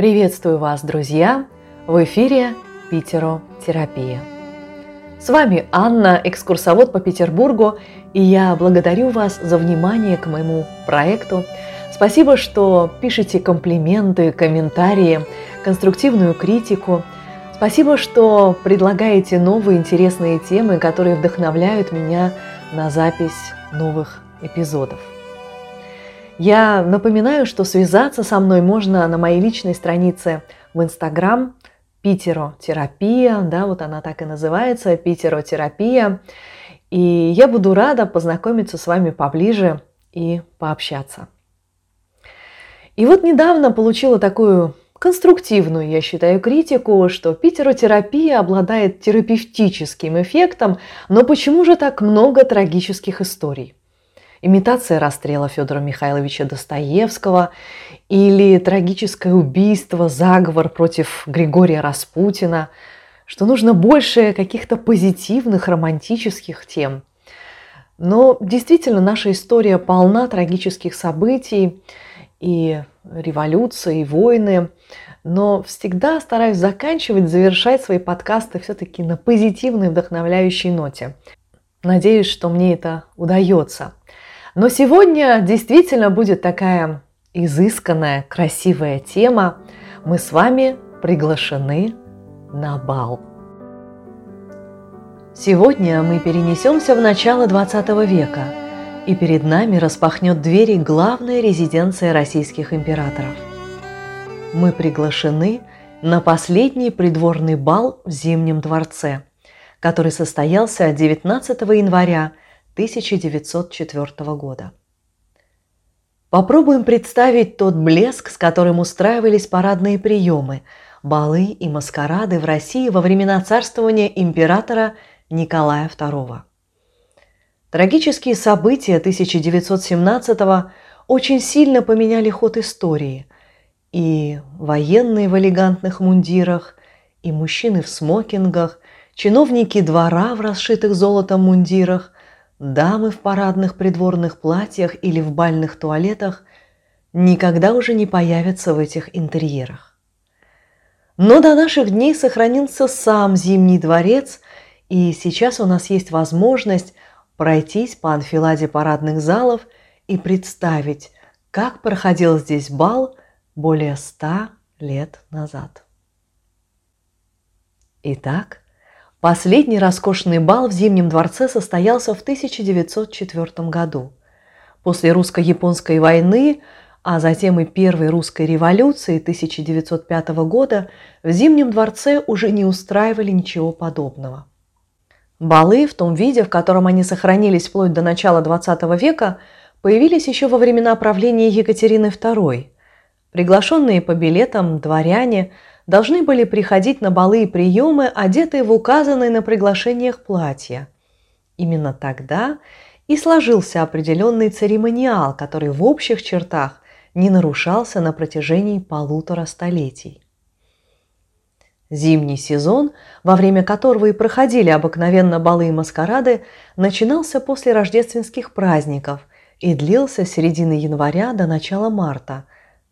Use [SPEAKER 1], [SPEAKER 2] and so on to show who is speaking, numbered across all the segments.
[SPEAKER 1] Приветствую вас, друзья! В эфире Питеротерапия. С вами Анна, экскурсовод по Петербургу, и я благодарю вас за внимание к моему проекту. Спасибо, что пишете комплименты, комментарии, конструктивную критику. Спасибо, что предлагаете новые интересные темы, которые вдохновляют меня на запись новых эпизодов. Я напоминаю, что связаться со мной можно на моей личной странице в Инстаграм Питеротерапия, да, вот она так и называется, Питеротерапия. И я буду рада познакомиться с вами поближе и пообщаться. И вот недавно получила такую конструктивную, я считаю, критику, что питеротерапия обладает терапевтическим эффектом, но почему же так много трагических историй? Имитация расстрела Федора Михайловича Достоевского или трагическое убийство, заговор против Григория Распутина, что нужно больше каких-то позитивных, романтических тем. Но действительно наша история полна трагических событий и революции, и войны, но всегда стараюсь заканчивать, завершать свои подкасты все-таки на позитивной, вдохновляющей ноте. Надеюсь, что мне это удается. Но сегодня действительно будет такая изысканная, красивая тема. Мы с вами приглашены на бал. Сегодня мы перенесемся в начало 20 века, и перед нами распахнет двери главная резиденция российских императоров. Мы приглашены на последний придворный бал в Зимнем дворце, который состоялся 19 января 1904 года. Попробуем представить тот блеск, с которым устраивались парадные приемы, балы и маскарады в России во времена царствования императора Николая II. Трагические события 1917 очень сильно поменяли ход истории. И военные в элегантных мундирах, и мужчины в смокингах, чиновники двора в расшитых золотом мундирах, дамы в парадных придворных платьях или в бальных туалетах никогда уже не появятся в этих интерьерах. Но до наших дней сохранился сам Зимний дворец, и сейчас у нас есть возможность пройтись по анфиладе парадных залов и представить, как проходил здесь бал более ста лет назад. Итак, Последний роскошный бал в Зимнем дворце состоялся в 1904 году. После русско-японской войны, а затем и Первой русской революции 1905 года в Зимнем дворце уже не устраивали ничего подобного. Балы в том виде, в котором они сохранились вплоть до начала XX века, появились еще во времена правления Екатерины II. Приглашенные по билетам дворяне – должны были приходить на балы и приемы, одетые в указанные на приглашениях платья. Именно тогда и сложился определенный церемониал, который в общих чертах не нарушался на протяжении полутора столетий. Зимний сезон, во время которого и проходили обыкновенно балы и маскарады, начинался после рождественских праздников и длился с середины января до начала марта,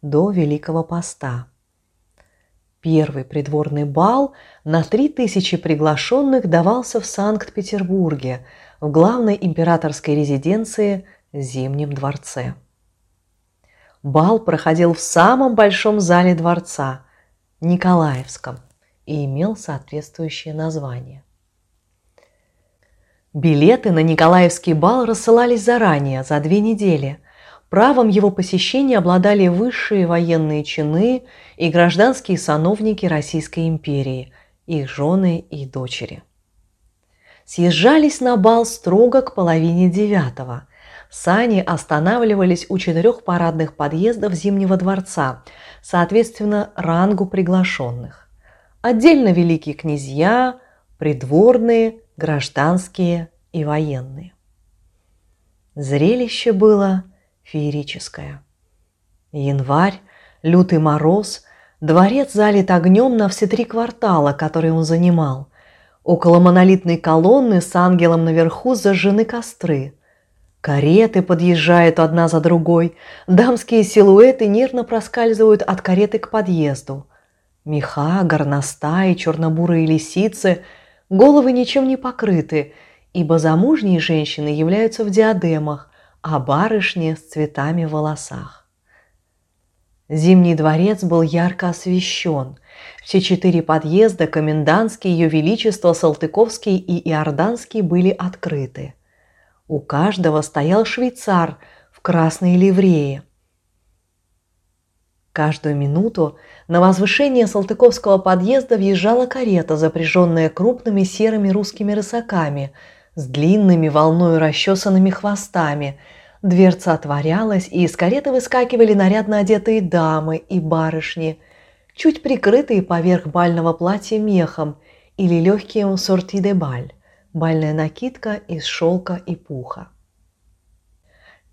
[SPEAKER 1] до Великого Поста. Первый придворный бал на 3000 приглашенных давался в Санкт-Петербурге, в главной императорской резиденции Зимнем дворце. Бал проходил в самом большом зале дворца – Николаевском и имел соответствующее название. Билеты на Николаевский бал рассылались заранее, за две недели – Правом его посещения обладали высшие военные чины и гражданские сановники Российской империи, их жены и дочери. Съезжались на бал строго к половине девятого. Сани останавливались у четырех парадных подъездов Зимнего дворца, соответственно, рангу приглашенных. Отдельно великие князья, придворные, гражданские и военные. Зрелище было – феерическое. Январь, лютый мороз, дворец залит огнем на все три квартала, которые он занимал. Около монолитной колонны с ангелом наверху зажжены костры. Кареты подъезжают одна за другой, дамские силуэты нервно проскальзывают от кареты к подъезду. Меха, горностаи, чернобурые лисицы, головы ничем не покрыты, ибо замужние женщины являются в диадемах, а барышни с цветами в волосах. Зимний дворец был ярко освещен. Все четыре подъезда, комендантский, Ее Величество, Салтыковский и Иорданский, были открыты. У каждого стоял швейцар в красной ливрее. Каждую минуту на возвышение Салтыковского подъезда въезжала карета, запряженная крупными серыми русскими рысаками с длинными волною расчесанными хвостами. Дверца отворялась, и из кареты выскакивали нарядно одетые дамы и барышни, чуть прикрытые поверх бального платья мехом или легким сорти де баль бальная накидка из шелка и пуха.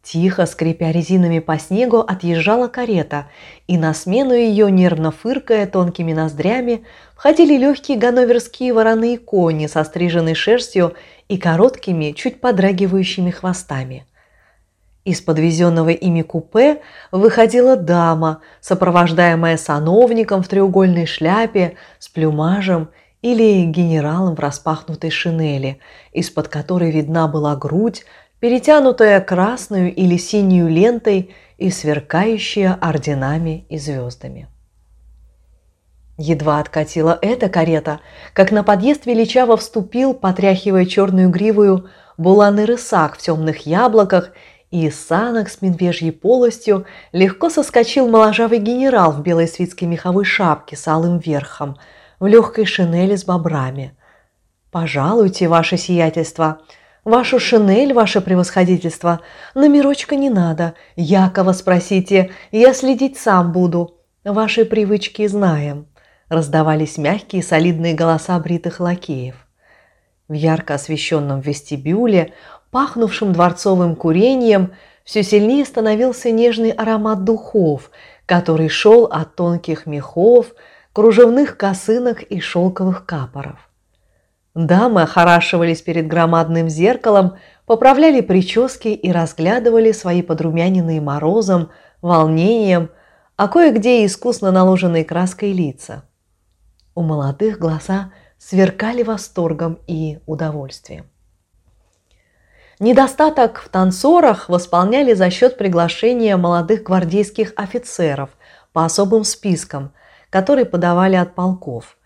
[SPEAKER 1] Тихо, скрипя резинами по снегу, отъезжала карета, и на смену ее, нервно фыркая тонкими ноздрями, входили легкие ганноверские вороные кони со стриженной шерстью и короткими, чуть подрагивающими хвостами. Из подвезенного ими купе выходила дама, сопровождаемая сановником в треугольной шляпе с плюмажем или генералом в распахнутой шинели, из-под которой видна была грудь, перетянутая красную или синюю лентой и сверкающая орденами и звездами. Едва откатила эта карета, как на подъезд величаво вступил, потряхивая черную гривую, буланный рысак в темных яблоках и из санок с медвежьей полостью легко соскочил моложавый генерал в белой свитской меховой шапке с алым верхом – в легкой шинели с бобрами. «Пожалуйте, ваше сиятельство!» «Вашу шинель, ваше превосходительство, номерочка не надо. Якова спросите, я следить сам буду. Ваши привычки знаем», – раздавались мягкие солидные голоса бритых лакеев. В ярко освещенном вестибюле, пахнувшем дворцовым курением, все сильнее становился нежный аромат духов, который шел от тонких мехов, кружевных косынок и шелковых капоров. Дамы охорашивались перед громадным зеркалом, поправляли прически и разглядывали свои подрумяненные морозом, волнением, а кое-где искусно наложенные краской лица. У молодых глаза сверкали восторгом и удовольствием. Недостаток в танцорах восполняли за счет приглашения молодых гвардейских офицеров по особым спискам – которые подавали от полков.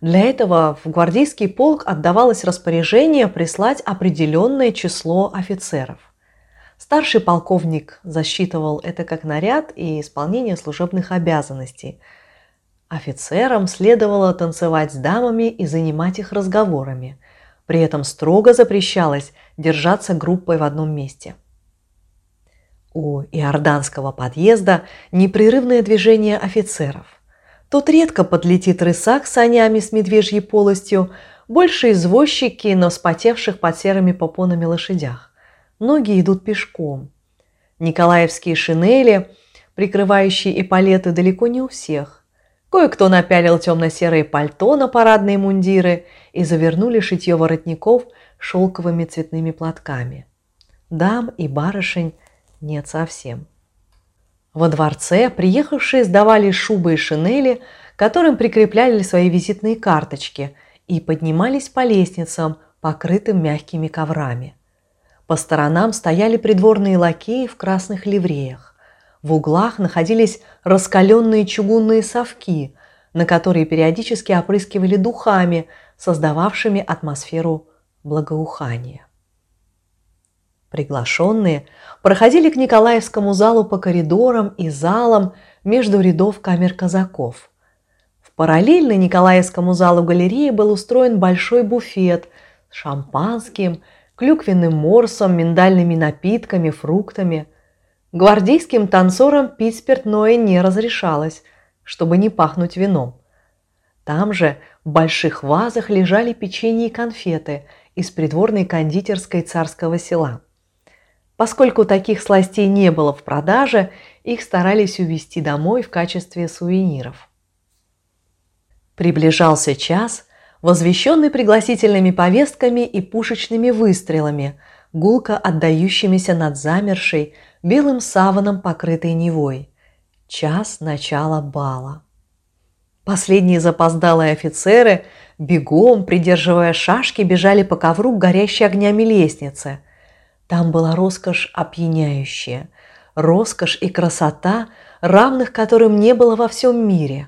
[SPEAKER 1] Для этого в гвардейский полк отдавалось распоряжение прислать определенное число офицеров. Старший полковник засчитывал это как наряд и исполнение служебных обязанностей. Офицерам следовало танцевать с дамами и занимать их разговорами. При этом строго запрещалось держаться группой в одном месте. У иорданского подъезда непрерывное движение офицеров – Тут редко подлетит рысак с санями с медвежьей полостью, больше извозчики, но спотевших под серыми попонами лошадях. Многие идут пешком. Николаевские шинели, прикрывающие эполеты, далеко не у всех. Кое-кто напялил темно-серые пальто на парадные мундиры и завернули шитье воротников шелковыми цветными платками. Дам и барышень нет совсем. Во дворце приехавшие сдавали шубы и шинели, которым прикрепляли свои визитные карточки, и поднимались по лестницам, покрытым мягкими коврами. По сторонам стояли придворные лакеи в красных ливреях. В углах находились раскаленные чугунные совки, на которые периодически опрыскивали духами, создававшими атмосферу благоухания. Приглашенные проходили к Николаевскому залу по коридорам и залам между рядов камер казаков. В параллельно Николаевскому залу галереи был устроен большой буфет с шампанским, клюквенным морсом, миндальными напитками, фруктами. Гвардейским танцорам пить спиртное не разрешалось, чтобы не пахнуть вином. Там же в больших вазах лежали печенье и конфеты из придворной кондитерской царского села – Поскольку таких сластей не было в продаже, их старались увезти домой в качестве сувениров. Приближался час, возвещенный пригласительными повестками и пушечными выстрелами, гулко отдающимися над замершей, белым саваном покрытой Невой. Час начала бала. Последние запоздалые офицеры, бегом, придерживая шашки, бежали по ковру к горящей огнями лестнице. Там была роскошь опьяняющая, роскошь и красота, равных которым не было во всем мире.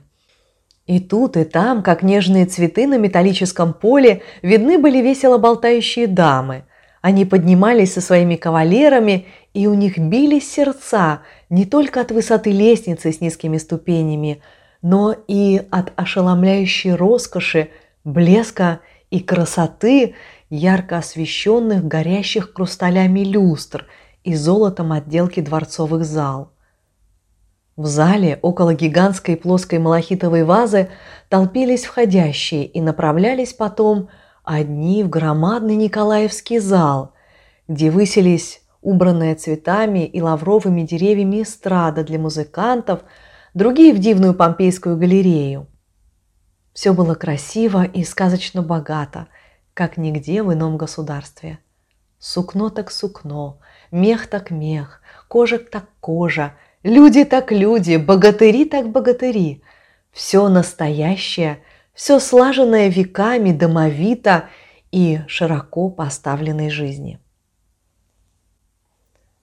[SPEAKER 1] И тут, и там, как нежные цветы на металлическом поле, видны были весело болтающие дамы. Они поднимались со своими кавалерами, и у них бились сердца не только от высоты лестницы с низкими ступенями, но и от ошеломляющей роскоши, блеска и красоты ярко освещенных горящих хрусталями люстр и золотом отделки дворцовых зал. В зале около гигантской плоской малахитовой вазы толпились входящие и направлялись потом одни в громадный Николаевский зал, где высились убранная цветами и лавровыми деревьями эстрада для музыкантов – другие в дивную Помпейскую галерею. Все было красиво и сказочно богато, как нигде в ином государстве. Сукно так сукно, мех так мех, кожа так кожа, люди так люди, богатыри так богатыри. Все настоящее, все слаженное веками, домовито и широко поставленной жизни.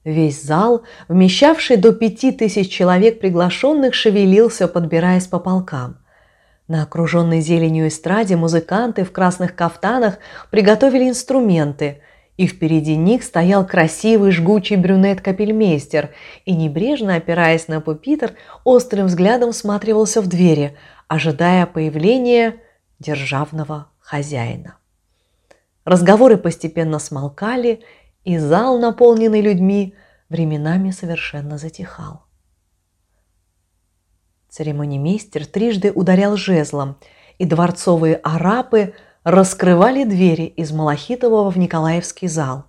[SPEAKER 1] Весь зал, вмещавший до пяти тысяч человек приглашенных, шевелился, подбираясь по полкам. На окруженной зеленью эстраде музыканты в красных кафтанах приготовили инструменты, и впереди них стоял красивый жгучий брюнет-капельмейстер и, небрежно опираясь на пупитр, острым взглядом всматривался в двери, ожидая появления державного хозяина. Разговоры постепенно смолкали, и зал, наполненный людьми, временами совершенно затихал. Церемонимейстер трижды ударял жезлом, и дворцовые арапы раскрывали двери из Малахитового в Николаевский зал.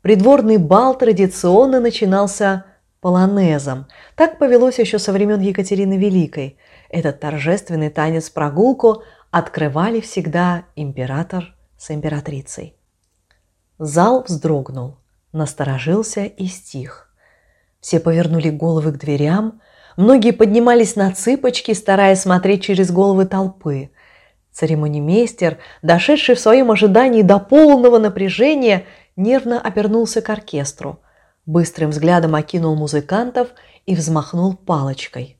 [SPEAKER 1] Придворный бал традиционно начинался полонезом. Так повелось еще со времен Екатерины Великой. Этот торжественный танец-прогулку открывали всегда император с императрицей. Зал вздрогнул, насторожился и стих. Все повернули головы к дверям, многие поднимались на цыпочки, стараясь смотреть через головы толпы. Церемонимейстер, дошедший в своем ожидании до полного напряжения, нервно обернулся к оркестру, быстрым взглядом окинул музыкантов и взмахнул палочкой.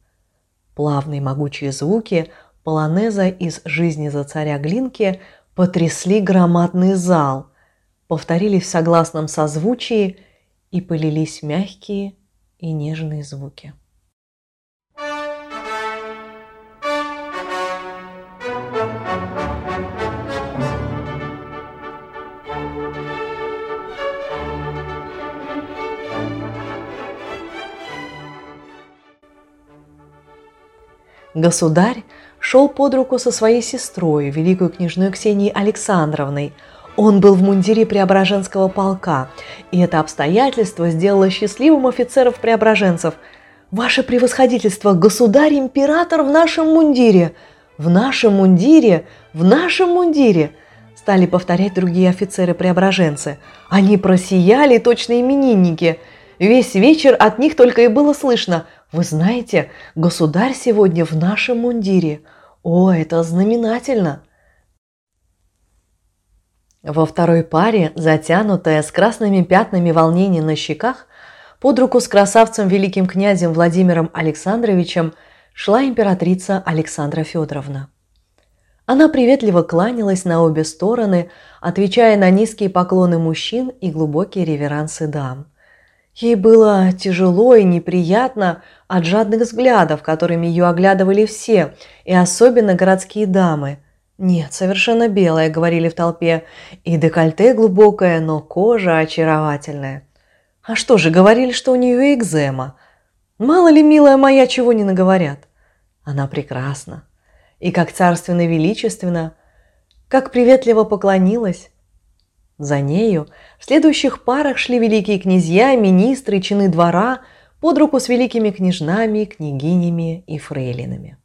[SPEAKER 1] Плавные могучие звуки полонеза из «Жизни за царя Глинки» потрясли громадный зал – повторились в согласном созвучии и полились мягкие и нежные звуки. Государь шел под руку со своей сестрой, великой княжной Ксенией Александровной – он был в мундире Преображенского полка, и это обстоятельство сделало счастливым офицеров-преображенцев. «Ваше превосходительство, государь-император в нашем мундире! В нашем мундире! В нашем мундире!» Стали повторять другие офицеры-преображенцы. Они просияли, точно именинники. Весь вечер от них только и было слышно «Вы знаете, государь сегодня в нашем мундире! О, это знаменательно!» Во второй паре, затянутая с красными пятнами волнения на щеках, под руку с красавцем великим князем Владимиром Александровичем шла императрица Александра Федоровна. Она приветливо кланялась на обе стороны, отвечая на низкие поклоны мужчин и глубокие реверансы дам. Ей было тяжело и неприятно от жадных взглядов, которыми ее оглядывали все, и особенно городские дамы – «Нет, совершенно белая», — говорили в толпе, «и декольте глубокое, но кожа очаровательная». «А что же, говорили, что у нее экзема. Мало ли, милая моя, чего не наговорят. Она прекрасна. И как царственно величественно, как приветливо поклонилась. За нею в следующих парах шли великие князья, министры, чины двора под руку с великими княжнами, княгинями и фрейлинами.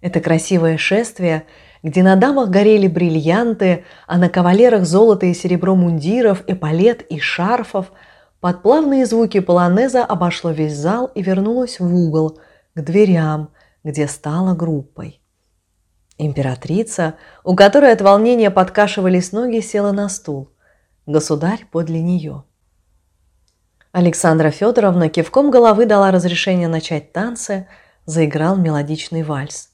[SPEAKER 1] Это красивое шествие – где на дамах горели бриллианты, а на кавалерах золото и серебро мундиров, эполет и шарфов, под плавные звуки полонеза обошло весь зал и вернулось в угол, к дверям, где стала группой. Императрица, у которой от волнения подкашивались ноги, села на стул. Государь подле нее. Александра Федоровна кивком головы дала разрешение начать танцы, заиграл мелодичный вальс.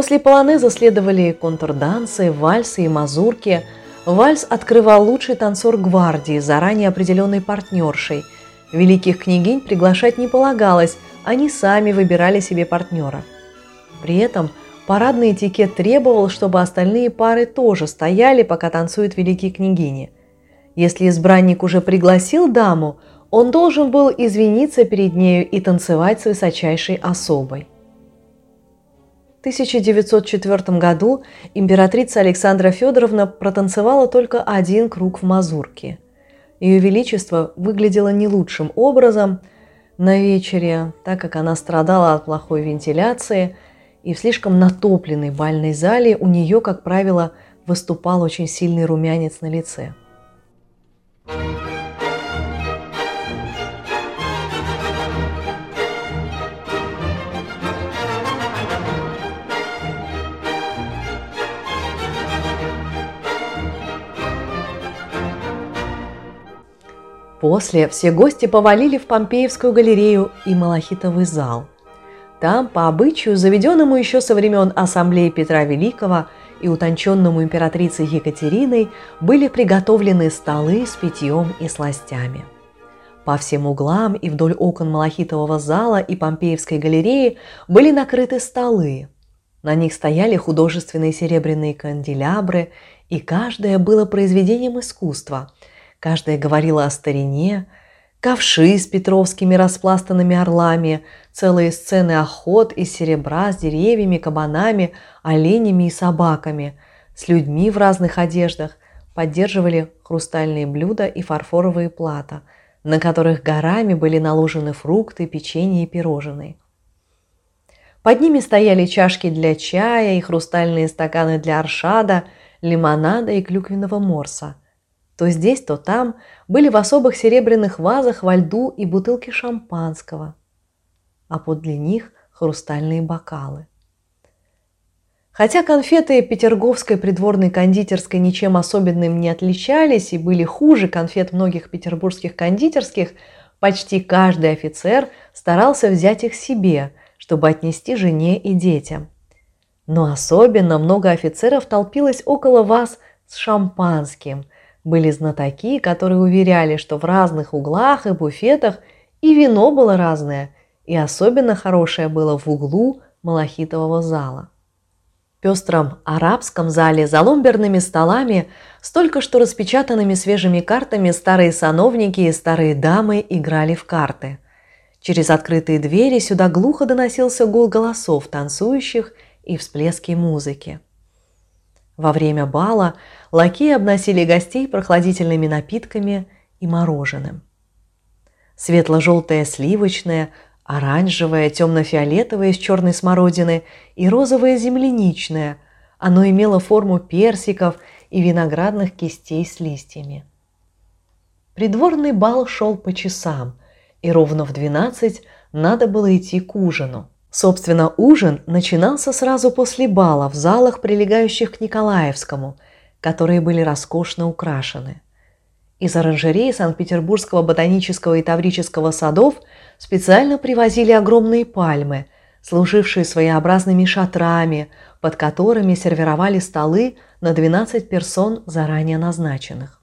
[SPEAKER 1] После полонеза следовали контрдансы, вальсы и мазурки. Вальс открывал лучший танцор гвардии, заранее определенной партнершей. Великих княгинь приглашать не полагалось, они сами выбирали себе партнера. При этом парадный этикет требовал, чтобы остальные пары тоже стояли, пока танцуют великие княгини. Если избранник уже пригласил даму, он должен был извиниться перед нею и танцевать с высочайшей особой. 1904 году императрица Александра Федоровна протанцевала только один круг в мазурке. Ее Величество выглядело не лучшим образом на вечере, так как она страдала от плохой вентиляции, и в слишком натопленной бальной зале у нее, как правило, выступал очень сильный румянец на лице. После все гости повалили в Помпеевскую галерею и Малахитовый зал. Там, по обычаю, заведенному еще со времен Ассамблеи Петра Великого и утонченному императрицей Екатериной, были приготовлены столы с питьем и сластями. По всем углам и вдоль окон Малахитового зала и Помпеевской галереи были накрыты столы. На них стояли художественные серебряные канделябры, и каждое было произведением искусства – Каждая говорила о старине, ковши с петровскими распластанными орлами, целые сцены охот из серебра с деревьями, кабанами, оленями и собаками, с людьми в разных одеждах, поддерживали хрустальные блюда и фарфоровые плата, на которых горами были наложены фрукты, печенье и пирожные. Под ними стояли чашки для чая и хрустальные стаканы для аршада, лимонада и клюквенного морса – то здесь, то там были в особых серебряных вазах во льду и бутылки шампанского, а подле них хрустальные бокалы. Хотя конфеты Петерговской придворной кондитерской ничем особенным не отличались и были хуже конфет многих петербургских кондитерских, почти каждый офицер старался взять их себе, чтобы отнести жене и детям. Но особенно много офицеров толпилось около вас с шампанским, были знатоки, которые уверяли, что в разных углах и буфетах и вино было разное, и особенно хорошее было в углу малахитового зала. В пестром арабском зале за ломберными столами, столько что распечатанными свежими картами старые сановники и старые дамы играли в карты. Через открытые двери сюда глухо доносился гул голосов танцующих и всплески музыки. Во время бала лакеи обносили гостей прохладительными напитками и мороженым. Светло-желтое сливочное, оранжевое, темно-фиолетовое из черной смородины и розовое земляничное. Оно имело форму персиков и виноградных кистей с листьями. Придворный бал шел по часам, и ровно в двенадцать надо было идти к ужину – Собственно, ужин начинался сразу после бала в залах, прилегающих к Николаевскому, которые были роскошно украшены. Из оранжереи Санкт-Петербургского ботанического и таврического садов специально привозили огромные пальмы, служившие своеобразными шатрами, под которыми сервировали столы на 12 персон заранее назначенных.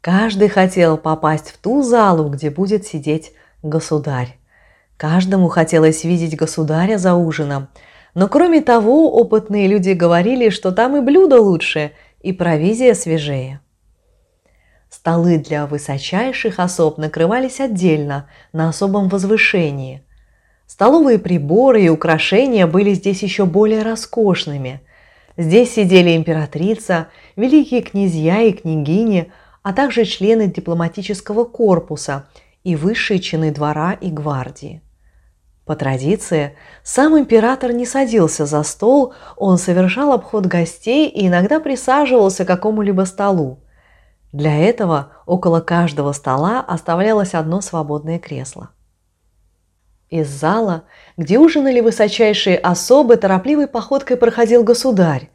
[SPEAKER 1] Каждый хотел попасть в ту залу, где будет сидеть государь. Каждому хотелось видеть государя за ужином, но кроме того опытные люди говорили, что там и блюдо лучше, и провизия свежее. Столы для высочайших особ накрывались отдельно, на особом возвышении. Столовые приборы и украшения были здесь еще более роскошными. Здесь сидели императрица, великие князья и княгини, а также члены дипломатического корпуса и высшие чины двора и гвардии. По традиции, сам император не садился за стол, он совершал обход гостей и иногда присаживался к какому-либо столу. Для этого около каждого стола оставлялось одно свободное кресло. Из зала, где ужинали высочайшие особы, торопливой походкой проходил государь.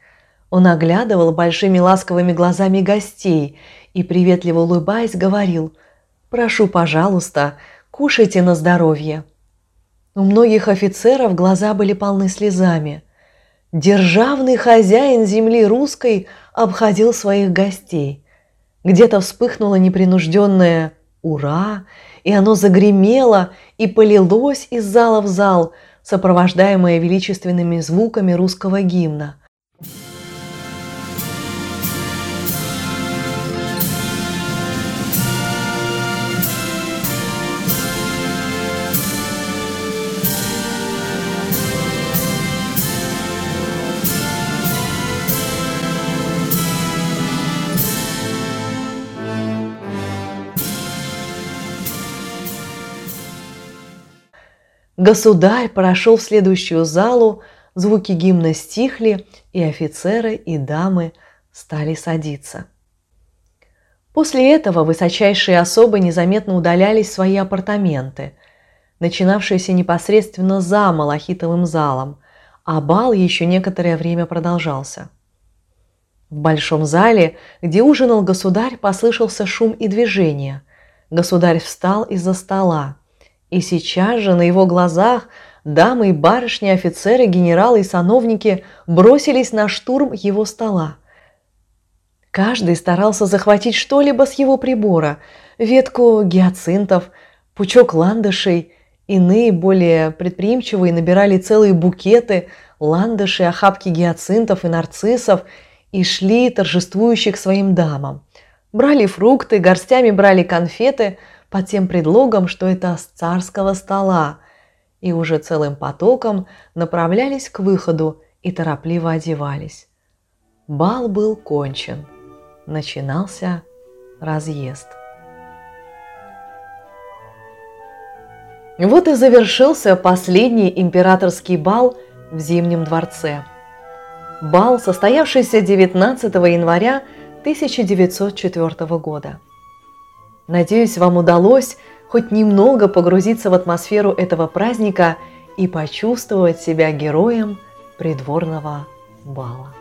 [SPEAKER 1] Он оглядывал большими ласковыми глазами гостей и, приветливо улыбаясь, говорил «Прошу, пожалуйста, кушайте на здоровье». У многих офицеров глаза были полны слезами. Державный хозяин земли русской обходил своих гостей. Где-то вспыхнуло непринужденное «Ура!», и оно загремело и полилось из зала в зал, сопровождаемое величественными звуками русского гимна – Государь прошел в следующую залу, звуки гимна стихли, и офицеры и дамы стали садиться. После этого высочайшие особы незаметно удалялись в свои апартаменты, начинавшиеся непосредственно за Малахитовым залом, а бал еще некоторое время продолжался. В большом зале, где ужинал государь, послышался шум и движение. Государь встал из-за стола – и сейчас же на его глазах дамы и барышни, офицеры, генералы и сановники бросились на штурм его стола. Каждый старался захватить что-либо с его прибора – ветку гиацинтов, пучок ландышей. Иные, более предприимчивые, набирали целые букеты, ландыши, охапки гиацинтов и нарциссов и шли торжествующих своим дамам. Брали фрукты, горстями брали конфеты – под тем предлогом, что это с царского стола, и уже целым потоком направлялись к выходу и торопливо одевались. Бал был кончен. Начинался разъезд. Вот и завершился последний императорский бал в Зимнем дворце. Бал, состоявшийся 19 января 1904 года. Надеюсь, вам удалось хоть немного погрузиться в атмосферу этого праздника и почувствовать себя героем придворного бала.